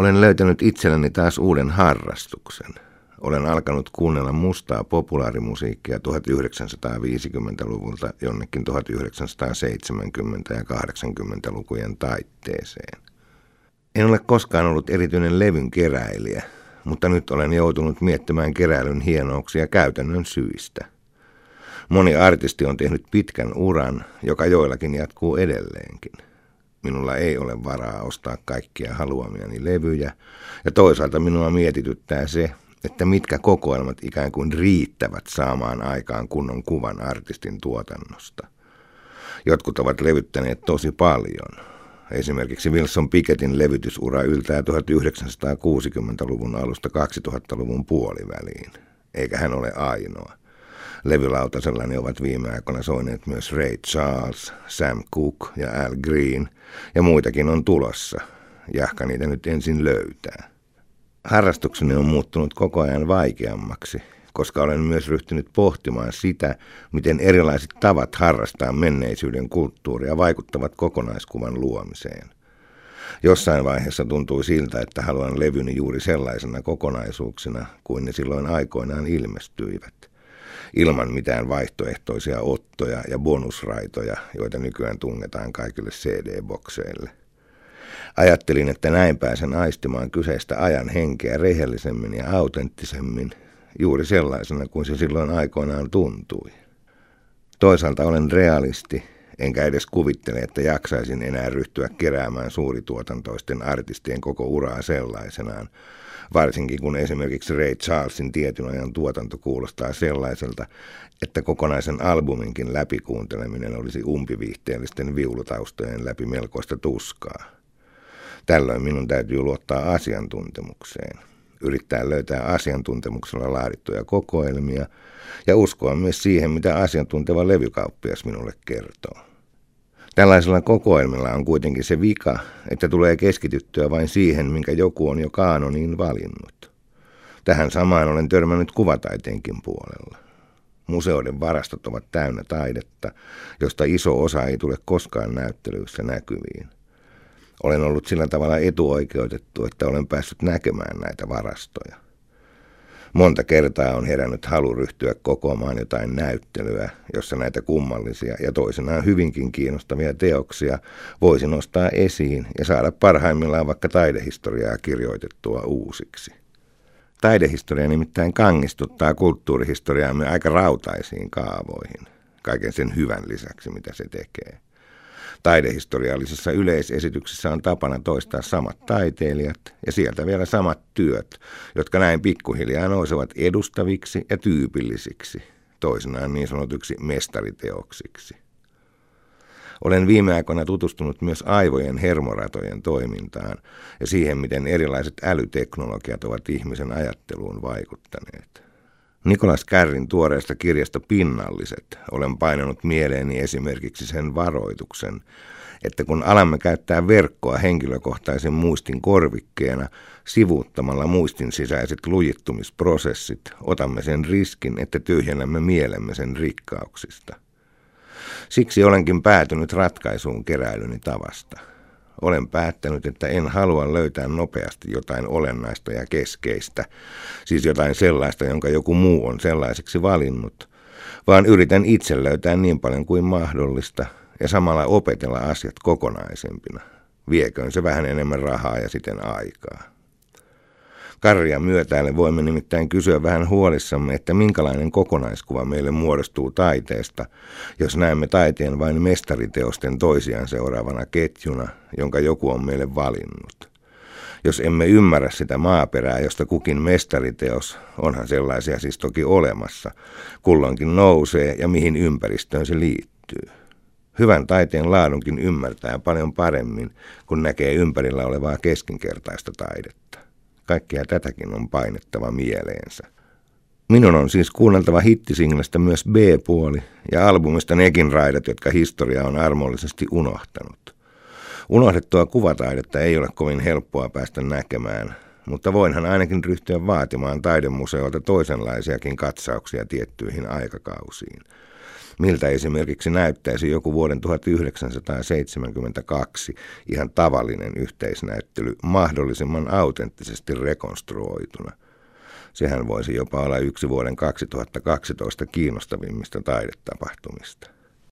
Olen löytänyt itselleni taas uuden harrastuksen. Olen alkanut kuunnella mustaa populaarimusiikkia 1950-luvulta jonnekin 1970- ja 80-lukujen taitteeseen. En ole koskaan ollut erityinen levyn keräilijä, mutta nyt olen joutunut miettimään keräilyn hienouksia käytännön syistä. Moni artisti on tehnyt pitkän uran, joka joillakin jatkuu edelleenkin. Minulla ei ole varaa ostaa kaikkia haluamiani levyjä, ja toisaalta minua mietityttää se, että mitkä kokoelmat ikään kuin riittävät saamaan aikaan kunnon kuvan artistin tuotannosta. Jotkut ovat levyttäneet tosi paljon. Esimerkiksi Wilson Pickettin levytysura yltää 1960-luvun alusta 2000-luvun puoliväliin, eikä hän ole ainoa. Levylautasellani ovat viime aikoina soineet myös Ray Charles, Sam Cooke ja Al Green, ja muitakin on tulossa. Jahka niitä nyt ensin löytää. Harrastukseni on muuttunut koko ajan vaikeammaksi, koska olen myös ryhtynyt pohtimaan sitä, miten erilaiset tavat harrastaa menneisyyden kulttuuria vaikuttavat kokonaiskuvan luomiseen. Jossain vaiheessa tuntui siltä, että haluan levyni juuri sellaisena kokonaisuuksina kuin ne silloin aikoinaan ilmestyivät ilman mitään vaihtoehtoisia ottoja ja bonusraitoja, joita nykyään tungetaan kaikille CD-bokseille. Ajattelin, että näin pääsen aistimaan kyseistä ajan henkeä rehellisemmin ja autenttisemmin, juuri sellaisena kuin se silloin aikoinaan tuntui. Toisaalta olen realisti, enkä edes kuvittele, että jaksaisin enää ryhtyä keräämään suurituotantoisten artistien koko uraa sellaisenaan, varsinkin kun esimerkiksi Ray Charlesin tietyn ajan tuotanto kuulostaa sellaiselta, että kokonaisen albuminkin läpikuunteleminen olisi umpiviihteellisten viulutaustojen läpi melkoista tuskaa. Tällöin minun täytyy luottaa asiantuntemukseen, yrittää löytää asiantuntemuksella laadittuja kokoelmia ja uskoa myös siihen, mitä asiantunteva levykauppias minulle kertoo. Tällaisella kokoelmilla on kuitenkin se vika, että tulee keskityttyä vain siihen, minkä joku on jo kaanoniin valinnut. Tähän samaan olen törmännyt kuvataiteenkin puolella. Museoiden varastot ovat täynnä taidetta, josta iso osa ei tule koskaan näyttelyissä näkyviin. Olen ollut sillä tavalla etuoikeutettu, että olen päässyt näkemään näitä varastoja. Monta kertaa on herännyt halu ryhtyä kokoamaan jotain näyttelyä, jossa näitä kummallisia ja toisenaan hyvinkin kiinnostavia teoksia voisi nostaa esiin ja saada parhaimmillaan vaikka taidehistoriaa kirjoitettua uusiksi. Taidehistoria nimittäin kangistuttaa kulttuurihistoriaamme aika rautaisiin kaavoihin, kaiken sen hyvän lisäksi mitä se tekee. Taidehistoriallisessa yleisesityksessä on tapana toistaa samat taiteilijat ja sieltä vielä samat työt, jotka näin pikkuhiljaa nousevat edustaviksi ja tyypillisiksi, toisinaan niin sanotuksi mestariteoksiksi. Olen viime aikoina tutustunut myös aivojen hermoratojen toimintaan ja siihen, miten erilaiset älyteknologiat ovat ihmisen ajatteluun vaikuttaneet. Nikolas Kärrin tuoreesta kirjasta Pinnalliset olen painanut mieleeni esimerkiksi sen varoituksen, että kun alamme käyttää verkkoa henkilökohtaisen muistin korvikkeena sivuuttamalla muistin sisäiset lujittumisprosessit, otamme sen riskin, että tyhjennämme mielemme sen rikkauksista. Siksi olenkin päätynyt ratkaisuun keräilyni tavasta – olen päättänyt, että en halua löytää nopeasti jotain olennaista ja keskeistä, siis jotain sellaista, jonka joku muu on sellaiseksi valinnut, vaan yritän itse löytää niin paljon kuin mahdollista ja samalla opetella asiat kokonaisempina. Vieköön se vähän enemmän rahaa ja siten aikaa. Karria myötäille voimme nimittäin kysyä vähän huolissamme, että minkälainen kokonaiskuva meille muodostuu taiteesta, jos näemme taiteen vain mestariteosten toisiaan seuraavana ketjuna, jonka joku on meille valinnut. Jos emme ymmärrä sitä maaperää, josta kukin mestariteos, onhan sellaisia siis toki olemassa, kulloinkin nousee ja mihin ympäristöön se liittyy. Hyvän taiteen laadunkin ymmärtää paljon paremmin, kun näkee ympärillä olevaa keskinkertaista taidetta. Kaikkea tätäkin on painettava mieleensä. Minun on siis kuunneltava hittisinglestä myös B-puoli ja albumista nekin raidat, jotka historia on armollisesti unohtanut. Unohdettua kuvataidetta ei ole kovin helppoa päästä näkemään, mutta voinhan ainakin ryhtyä vaatimaan taidemuseolta toisenlaisiakin katsauksia tiettyihin aikakausiin. Miltä esimerkiksi näyttäisi joku vuoden 1972 ihan tavallinen yhteisnäyttely mahdollisimman autenttisesti rekonstruoituna. Sehän voisi jopa olla yksi vuoden 2012 kiinnostavimmista taidetapahtumista.